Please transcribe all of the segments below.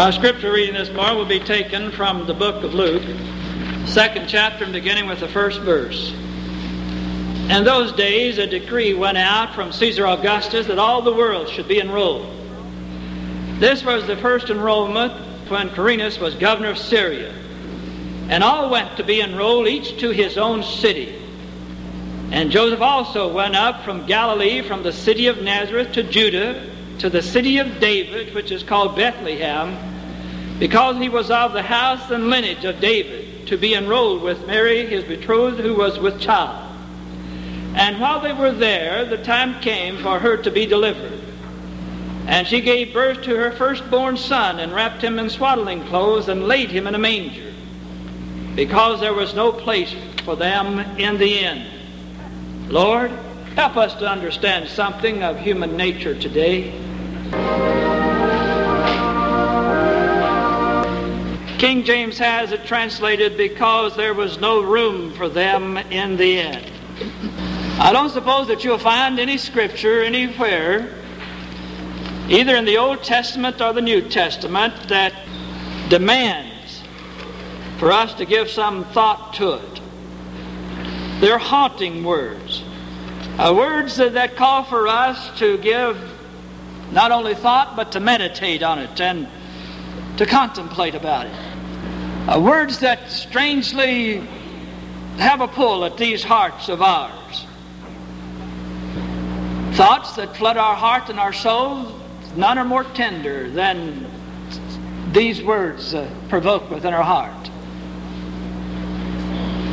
Our scripture reading this morning will be taken from the book of Luke, second chapter, beginning with the first verse. In those days, a decree went out from Caesar Augustus that all the world should be enrolled. This was the first enrollment when Quirinius was governor of Syria. And all went to be enrolled, each to his own city. And Joseph also went up from Galilee, from the city of Nazareth to Judah, to the city of David, which is called Bethlehem, because he was of the house and lineage of David, to be enrolled with Mary, his betrothed, who was with child. And while they were there, the time came for her to be delivered. And she gave birth to her firstborn son, and wrapped him in swaddling clothes, and laid him in a manger, because there was no place for them in the inn. Lord, help us to understand something of human nature today. King James has it translated because there was no room for them in the end. I don't suppose that you'll find any scripture anywhere, either in the Old Testament or the New Testament, that demands for us to give some thought to it. They're haunting words, uh, words that, that call for us to give not only thought, but to meditate on it and to contemplate about it. Uh, words that strangely have a pull at these hearts of ours. Thoughts that flood our heart and our soul, none are more tender than these words uh, provoke within our heart.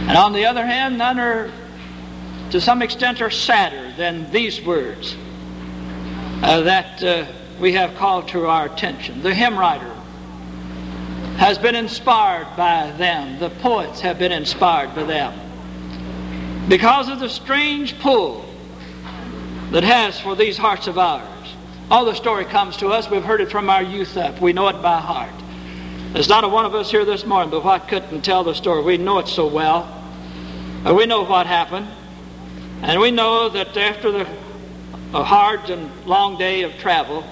And on the other hand, none are, to some extent, are sadder than these words uh, that uh, we have called to our attention. The hymn writer has been inspired by them. The poets have been inspired by them. Because of the strange pull that has for these hearts of ours. All the story comes to us. We've heard it from our youth up. We know it by heart. There's not a one of us here this morning but what couldn't tell the story. We know it so well. We know what happened. And we know that after the a hard and long day of travel,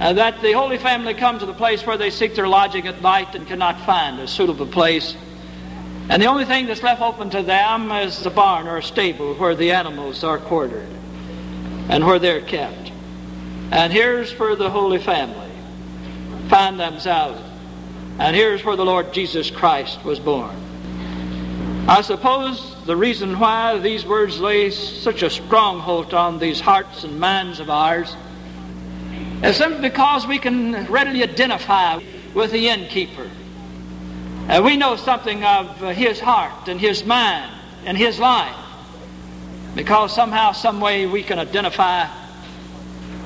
uh, that the Holy Family come to the place where they seek their lodging at night and cannot find a suitable place. And the only thing that's left open to them is the barn or stable where the animals are quartered and where they're kept. And here's where the Holy Family find themselves. And here's where the Lord Jesus Christ was born. I suppose the reason why these words lay such a stronghold on these hearts and minds of ours is simply because we can readily identify with the innkeeper. And we know something of his heart and his mind and his life because somehow, some way we can identify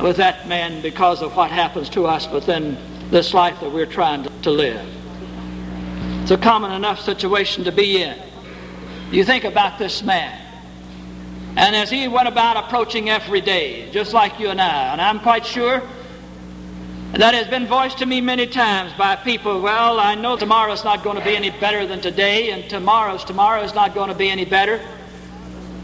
with that man because of what happens to us within this life that we're trying to live. It's a common enough situation to be in. You think about this man. And as he went about approaching every day, just like you and I, and I'm quite sure that has been voiced to me many times by people, well, I know tomorrow's not going to be any better than today, and tomorrow's tomorrow is not going to be any better.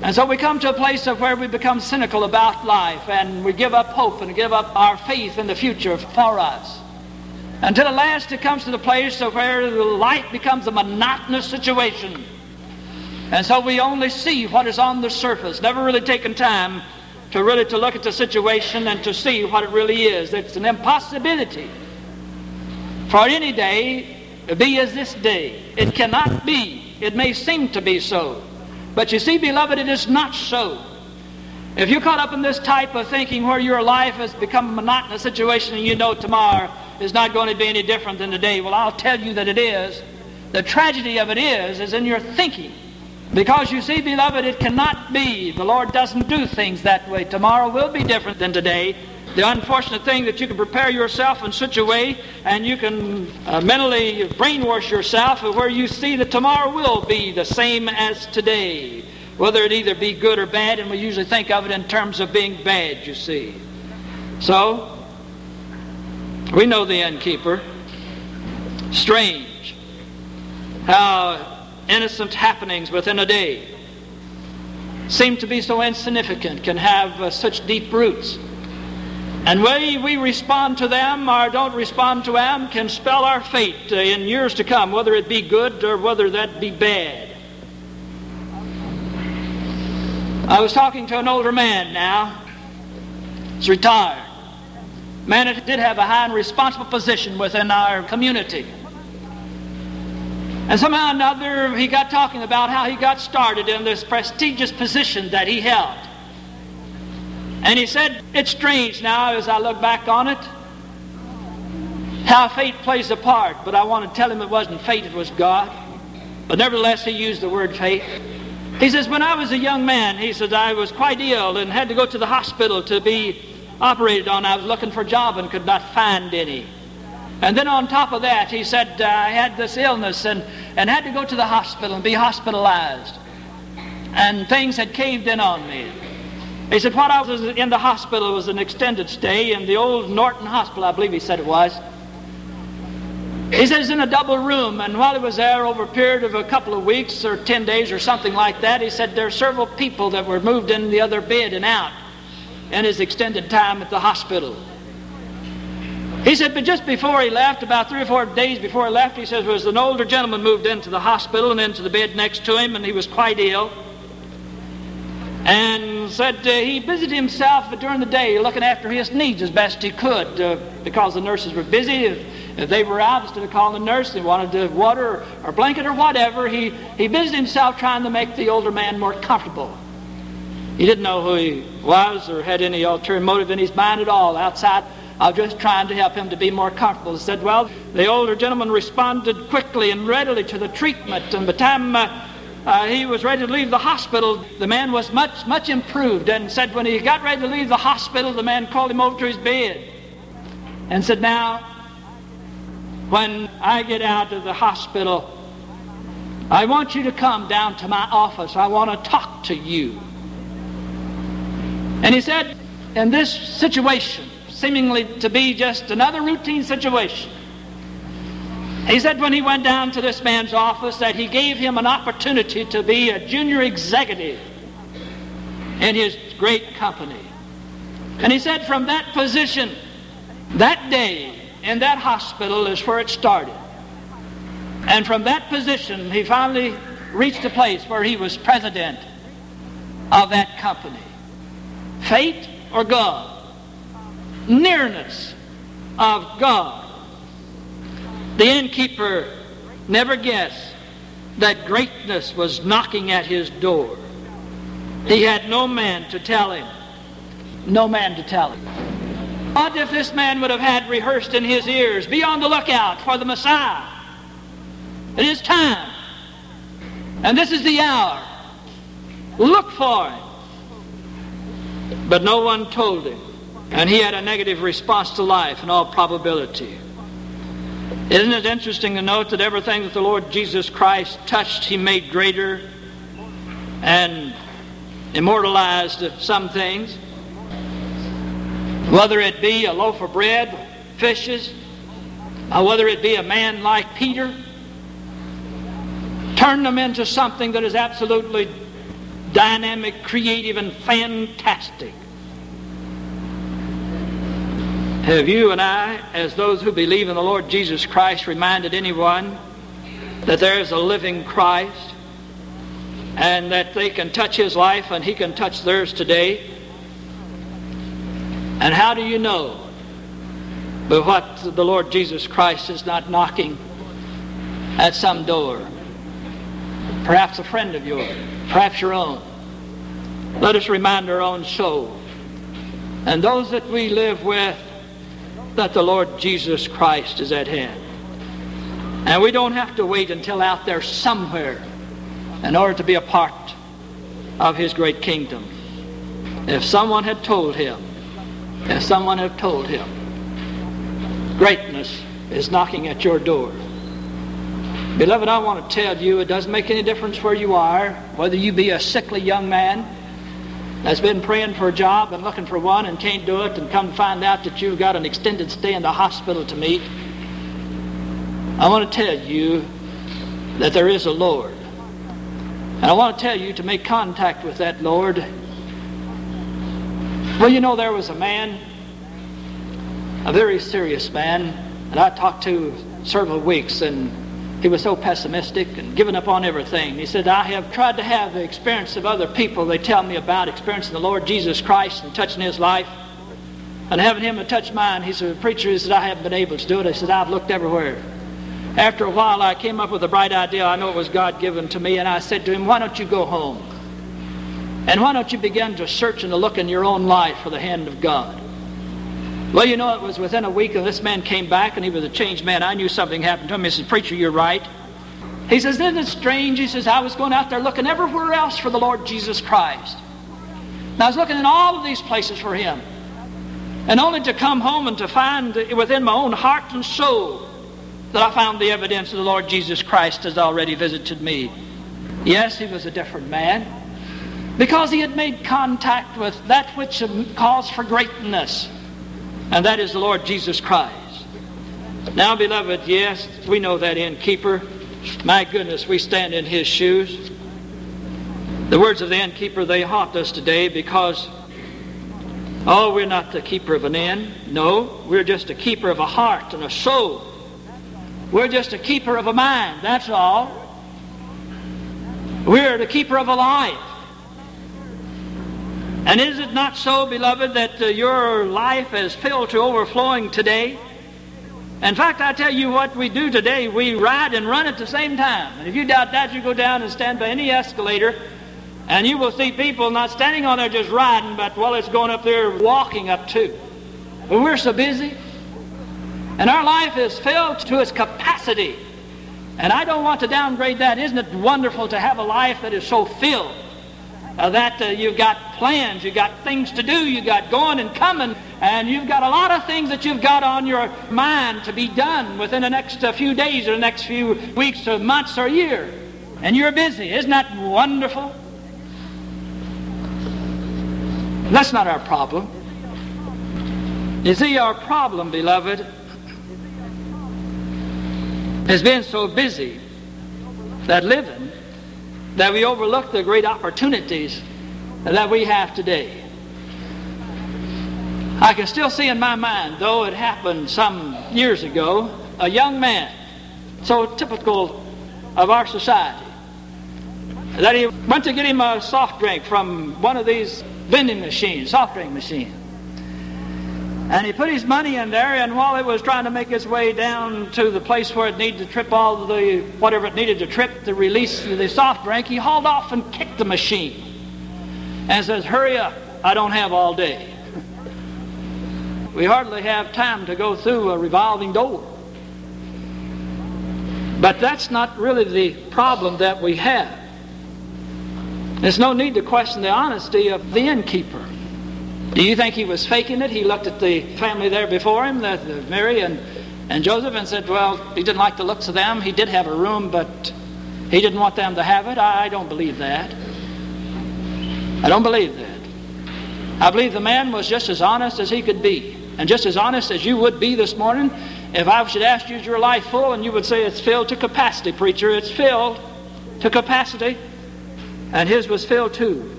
And so we come to a place of where we become cynical about life, and we give up hope and give up our faith in the future for us. Until at last it comes to the place of where the life becomes a monotonous situation and so we only see what is on the surface, never really taking time to really to look at the situation and to see what it really is. It's an impossibility for any day to be as this day. It cannot be. It may seem to be so. But you see, beloved, it is not so. If you're caught up in this type of thinking where your life has become a monotonous situation and you know tomorrow is not going to be any different than today, well, I'll tell you that it is. The tragedy of it is, is in your thinking. Because you see, beloved, it cannot be. The Lord doesn't do things that way. Tomorrow will be different than today. The unfortunate thing that you can prepare yourself in such a way and you can uh, mentally brainwash yourself where you see that tomorrow will be the same as today, whether it either be good or bad, and we usually think of it in terms of being bad, you see. So, we know the innkeeper. Strange how innocent happenings within a day seem to be so insignificant, can have uh, such deep roots. And way we respond to them or don't respond to them can spell our fate uh, in years to come, whether it be good or whether that be bad. I was talking to an older man now. He's retired. Man that did have a high and responsible position within our community. And somehow or another, he got talking about how he got started in this prestigious position that he held. And he said, It's strange now as I look back on it how fate plays a part, but I want to tell him it wasn't fate, it was God. But nevertheless, he used the word fate. He says, When I was a young man, he says, I was quite ill and had to go to the hospital to be operated on. I was looking for a job and could not find any. And then on top of that, he said, uh, I had this illness and, and had to go to the hospital and be hospitalized. And things had caved in on me. He said, what I was in the hospital was an extended stay in the old Norton Hospital, I believe he said it was. He says in a double room, and while he was there over a period of a couple of weeks or 10 days or something like that, he said there are several people that were moved in the other bed and out in his extended time at the hospital. He said, but just before he left, about three or four days before he left, he says, was an older gentleman moved into the hospital and into the bed next to him, and he was quite ill. And said uh, he busied himself during the day looking after his needs as best he could uh, because the nurses were busy. If, if, they were out, instead of calling the nurse, they wanted to water or, or blanket or whatever, he, he busied himself trying to make the older man more comfortable. He didn't know who he was or had any ulterior motive in his mind at all outside of just trying to help him to be more comfortable. He said, well, the older gentleman responded quickly and readily to the treatment, and by the time uh, uh, he was ready to leave the hospital, the man was much, much improved, and said when he got ready to leave the hospital, the man called him over to his bed and said, now, when I get out of the hospital, I want you to come down to my office. I want to talk to you. And he said, in this situation, seemingly to be just another routine situation. He said when he went down to this man's office that he gave him an opportunity to be a junior executive in his great company. And he said from that position, that day in that hospital is where it started. And from that position, he finally reached a place where he was president of that company. Fate or God? Nearness of God. The innkeeper never guessed that greatness was knocking at his door. He had no man to tell him. No man to tell him. What if this man would have had rehearsed in his ears, be on the lookout for the Messiah? It is time. And this is the hour. Look for him. But no one told him. And he had a negative response to life in all probability. Isn't it interesting to note that everything that the Lord Jesus Christ touched, he made greater and immortalized some things? Whether it be a loaf of bread, fishes, or whether it be a man like Peter, turn them into something that is absolutely dynamic, creative, and fantastic. Have you and I, as those who believe in the Lord Jesus Christ, reminded anyone that there is a living Christ and that they can touch his life and he can touch theirs today? And how do you know but what the Lord Jesus Christ is not knocking at some door? Perhaps a friend of yours, perhaps your own. Let us remind our own soul and those that we live with that the Lord Jesus Christ is at hand. And we don't have to wait until out there somewhere in order to be a part of his great kingdom. If someone had told him as someone have told him, greatness is knocking at your door. Beloved, I want to tell you it doesn't make any difference where you are, whether you be a sickly young man that's been praying for a job and looking for one and can't do it and come find out that you've got an extended stay in the hospital to meet. I want to tell you that there is a Lord. And I want to tell you to make contact with that Lord. Well, you know, there was a man, a very serious man, and I talked to several weeks, and he was so pessimistic and given up on everything. He said, I have tried to have the experience of other people they tell me about experiencing the Lord Jesus Christ and touching his life and having him to touch mine. He said, Preacher, he said, I haven't been able to do it. I said, I've looked everywhere. After a while, I came up with a bright idea. I know it was God given to me, and I said to him, Why don't you go home? And why don't you begin to search and to look in your own life for the hand of God? Well, you know, it was within a week, and this man came back, and he was a changed man. I knew something happened to him. He said, Preacher, you're right. He says, Isn't it strange? He says, I was going out there looking everywhere else for the Lord Jesus Christ. And I was looking in all of these places for him. And only to come home and to find within my own heart and soul that I found the evidence of the Lord Jesus Christ has already visited me. Yes, he was a different man because he had made contact with that which calls for greatness and that is the Lord Jesus Christ. Now, beloved, yes, we know that innkeeper. My goodness, we stand in his shoes. The words of the innkeeper, they haunt us today because, oh, we're not the keeper of an inn. No, we're just a keeper of a heart and a soul. We're just a keeper of a mind, that's all. We're the keeper of a life. And is it not so, beloved, that uh, your life is filled to overflowing today? In fact, I tell you what we do today, we ride and run at the same time. And if you doubt that, you go down and stand by any escalator, and you will see people not standing on there just riding, but, well, it's going up there walking up too. We're so busy. And our life is filled to its capacity. And I don't want to downgrade that. Isn't it wonderful to have a life that is so filled? Uh, that uh, you've got plans, you've got things to do, you've got going and coming, and you've got a lot of things that you've got on your mind to be done within the next uh, few days or the next few weeks or months or year. And you're busy. Isn't that wonderful? That's not our problem. You see, our problem, beloved, has been so busy that living that we overlook the great opportunities that we have today. I can still see in my mind, though it happened some years ago, a young man, so typical of our society, that he went to get him a soft drink from one of these vending machines, soft drink machines. And he put his money in there, and while it was trying to make its way down to the place where it needed to trip all the whatever it needed to trip to release the soft drink, he hauled off and kicked the machine and says, Hurry up, I don't have all day. we hardly have time to go through a revolving door. But that's not really the problem that we have. There's no need to question the honesty of the innkeeper. Do you think he was faking it? He looked at the family there before him, the, the Mary and, and Joseph, and said, well, he didn't like the looks of them. He did have a room, but he didn't want them to have it. I, I don't believe that. I don't believe that. I believe the man was just as honest as he could be, and just as honest as you would be this morning if I should ask you, is your life full? And you would say, it's filled to capacity, preacher. It's filled to capacity. And his was filled too,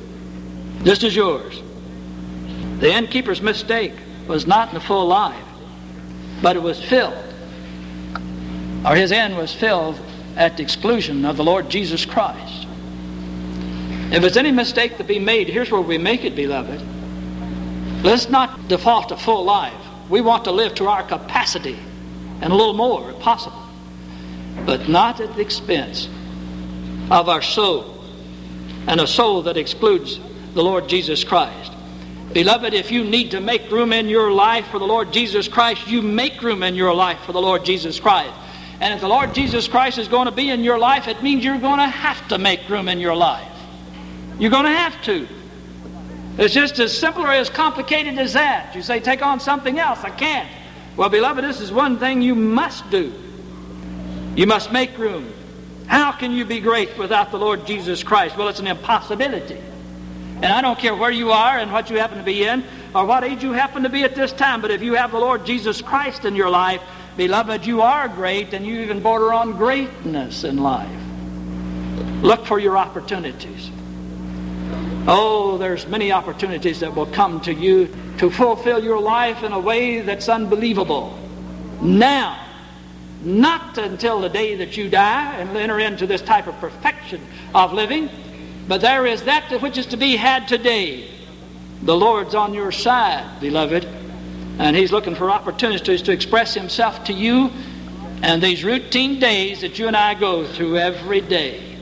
just as yours. The innkeeper's mistake was not in the full life, but it was filled, or his end was filled at the exclusion of the Lord Jesus Christ. If there's any mistake to be made, here's where we make it, beloved. Let's not default to full life. We want to live to our capacity and a little more if possible, but not at the expense of our soul and a soul that excludes the Lord Jesus Christ. Beloved, if you need to make room in your life for the Lord Jesus Christ, you make room in your life for the Lord Jesus Christ. And if the Lord Jesus Christ is going to be in your life, it means you're going to have to make room in your life. You're going to have to. It's just as simple or as complicated as that. You say, take on something else. I can't. Well, beloved, this is one thing you must do. You must make room. How can you be great without the Lord Jesus Christ? Well, it's an impossibility. And I don't care where you are and what you happen to be in or what age you happen to be at this time, but if you have the Lord Jesus Christ in your life, beloved, you are great and you even border on greatness in life. Look for your opportunities. Oh, there's many opportunities that will come to you to fulfill your life in a way that's unbelievable. Now, not until the day that you die and enter into this type of perfection of living, but there is that which is to be had today. The Lord's on your side, beloved, and He's looking for opportunities to express Himself to you and these routine days that you and I go through every day.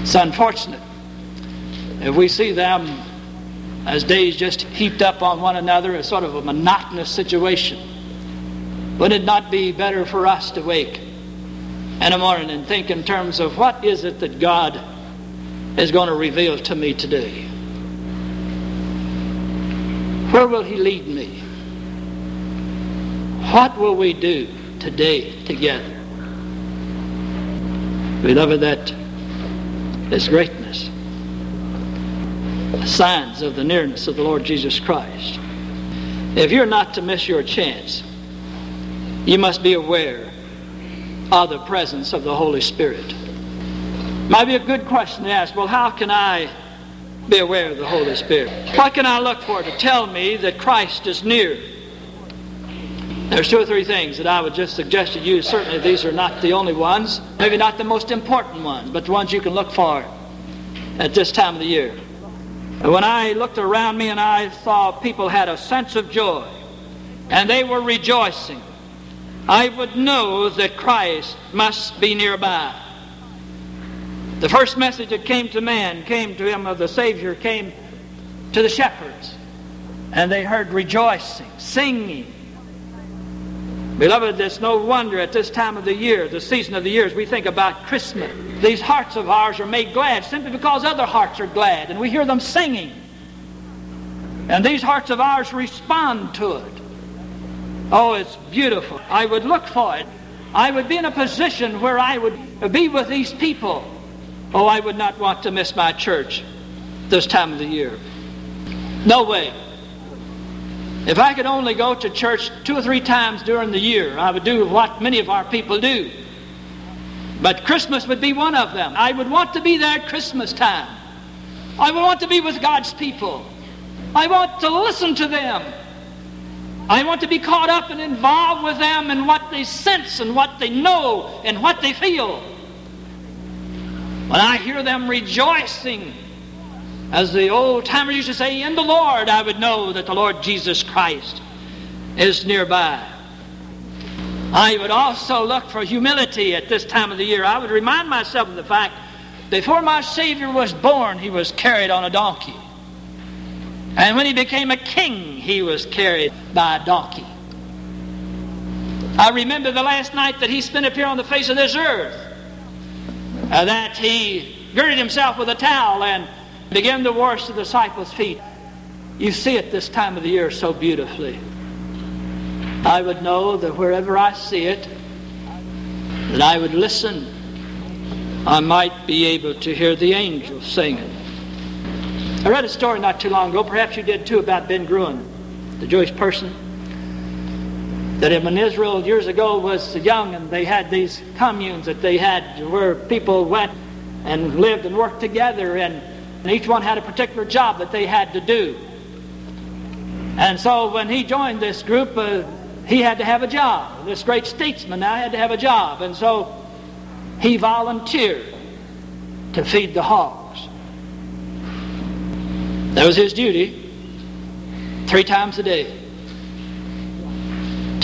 It's unfortunate if we see them as days just heaped up on one another as sort of a monotonous situation. Would it not be better for us to wake in the morning and think in terms of what is it that God is going to reveal to me today? Where will He lead me? What will we do today together? Beloved, that is greatness. Signs of the nearness of the Lord Jesus Christ. If you're not to miss your chance, you must be aware of the presence of the Holy Spirit. Might be a good question to ask well, how can I be aware of the Holy Spirit? What can I look for to tell me that Christ is near? There's two or three things that I would just suggest to you. Certainly, these are not the only ones, maybe not the most important ones, but the ones you can look for at this time of the year. When I looked around me and I saw people had a sense of joy and they were rejoicing I would know that Christ must be nearby. The first message that came to man, came to him of the Savior, came to the shepherds. And they heard rejoicing, singing. Beloved, it's no wonder at this time of the year, the season of the year, as we think about Christmas, these hearts of ours are made glad simply because other hearts are glad, and we hear them singing. And these hearts of ours respond to it. Oh, it's beautiful. I would look for it. I would be in a position where I would be with these people. Oh, I would not want to miss my church this time of the year. No way. If I could only go to church two or three times during the year, I would do what many of our people do. But Christmas would be one of them. I would want to be there at Christmas time. I would want to be with God's people. I want to listen to them. I want to be caught up and involved with them in what they sense and what they know and what they feel. When I hear them rejoicing, as the old timers used to say, in the Lord, I would know that the Lord Jesus Christ is nearby. I would also look for humility at this time of the year. I would remind myself of the fact before my Savior was born, he was carried on a donkey. And when he became a king, he was carried by a donkey. I remember the last night that he spent up here on the face of this earth, uh, that he girded himself with a towel and began to wash the disciples' feet. You see it this time of the year so beautifully. I would know that wherever I see it, that I would listen. I might be able to hear the angels singing. I read a story not too long ago, perhaps you did too, about Ben-Gurion, the Jewish person. That in Israel years ago was young and they had these communes that they had where people went and lived and worked together and, and each one had a particular job that they had to do. And so when he joined this group, uh, he had to have a job. This great statesman now had to have a job. And so he volunteered to feed the hogs. That was his duty three times a day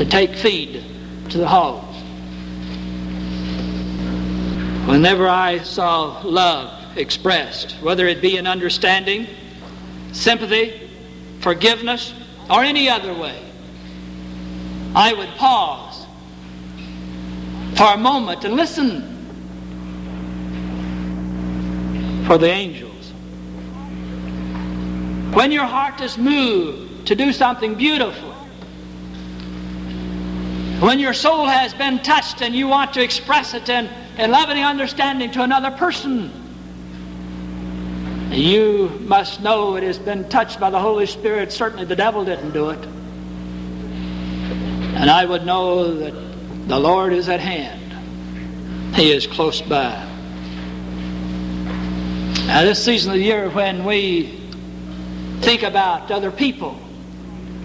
to take feed to the hogs. Whenever I saw love expressed, whether it be in understanding, sympathy, forgiveness, or any other way, I would pause for a moment and listen for the angels. When your heart is moved to do something beautiful, when your soul has been touched and you want to express it in, in loving understanding to another person, you must know it has been touched by the Holy Spirit. Certainly the devil didn't do it. And I would know that the Lord is at hand. He is close by. Now, this season of the year when we think about other people,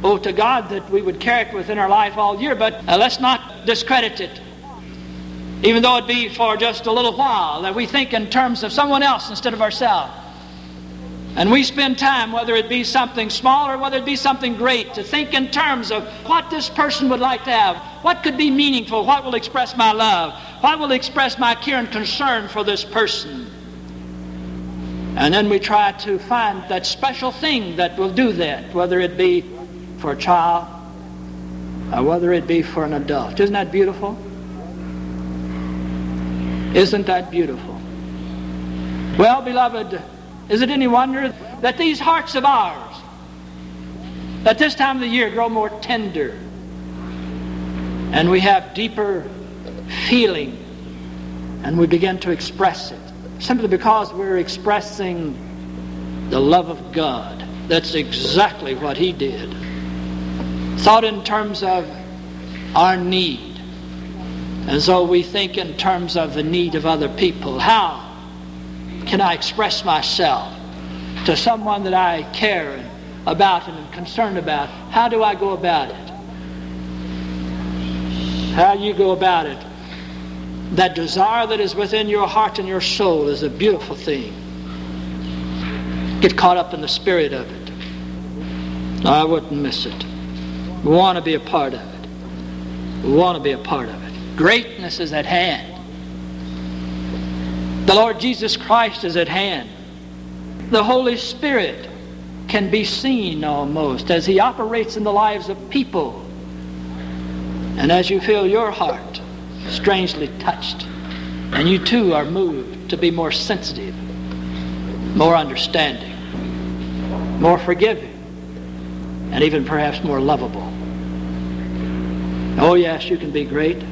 oh, to God that we would carry it within our life all year, but uh, let's not discredit it. Even though it be for just a little while, that we think in terms of someone else instead of ourselves. And we spend time, whether it be something small or whether it be something great, to think in terms of what this person would like to have. What could be meaningful? What will express my love? What will express my care and concern for this person? And then we try to find that special thing that will do that, whether it be for a child or whether it be for an adult. Isn't that beautiful? Isn't that beautiful? Well, beloved, is it any wonder that these hearts of ours, at this time of the year, grow more tender and we have deeper feeling and we begin to express it simply because we're expressing the love of God. That's exactly what He did. Thought in terms of our need. And so we think in terms of the need of other people. How can I express myself to someone that I care about and am concerned about? How do I go about it? How you go about it? That desire that is within your heart and your soul is a beautiful thing. Get caught up in the spirit of it. I wouldn't miss it. We want to be a part of it. We want to be a part of it. Greatness is at hand. The Lord Jesus Christ is at hand. The Holy Spirit can be seen almost as He operates in the lives of people. And as you feel your heart strangely touched, and you too are moved to be more sensitive, more understanding, more forgiving, and even perhaps more lovable. Oh, yes, you can be great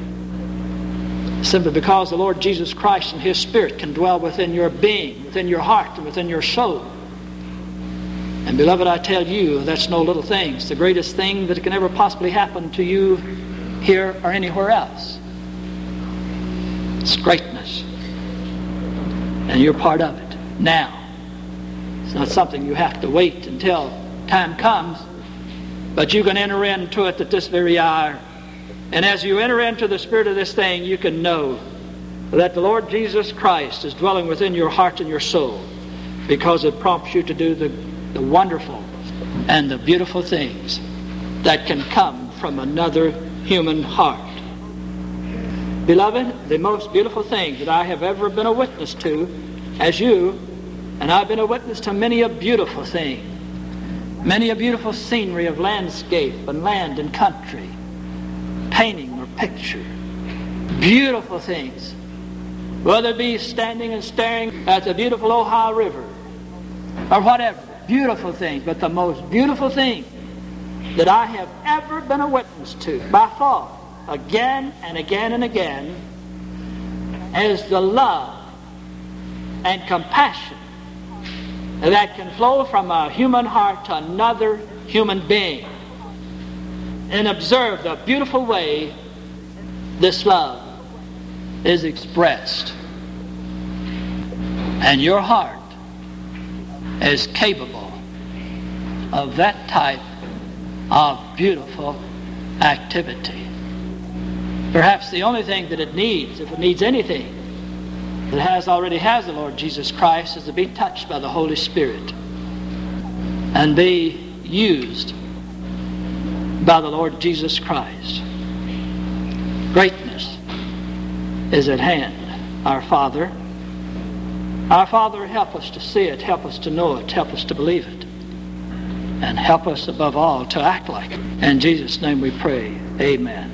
simply because the Lord Jesus Christ and His Spirit can dwell within your being, within your heart, and within your soul. And beloved, I tell you, that's no little thing. It's the greatest thing that can ever possibly happen to you here or anywhere else. It's greatness. And you're part of it now. It's not something you have to wait until time comes, but you can enter into it at this very hour and as you enter into the spirit of this thing, you can know that the Lord Jesus Christ is dwelling within your heart and your soul because it prompts you to do the, the wonderful and the beautiful things that can come from another human heart. Beloved, the most beautiful thing that I have ever been a witness to, as you, and I've been a witness to many a beautiful thing, many a beautiful scenery of landscape and land and country painting or picture. Beautiful things. Whether it be standing and staring at the beautiful Ohio River or whatever. Beautiful things. But the most beautiful thing that I have ever been a witness to by far, again and again and again, is the love and compassion that can flow from a human heart to another human being and observe the beautiful way this love is expressed. And your heart is capable of that type of beautiful activity. Perhaps the only thing that it needs, if it needs anything, that has already has the Lord Jesus Christ, is to be touched by the Holy Spirit and be used by the Lord Jesus Christ. Greatness is at hand, our Father. Our Father, help us to see it, help us to know it, help us to believe it, and help us above all to act like it. In Jesus' name we pray. Amen.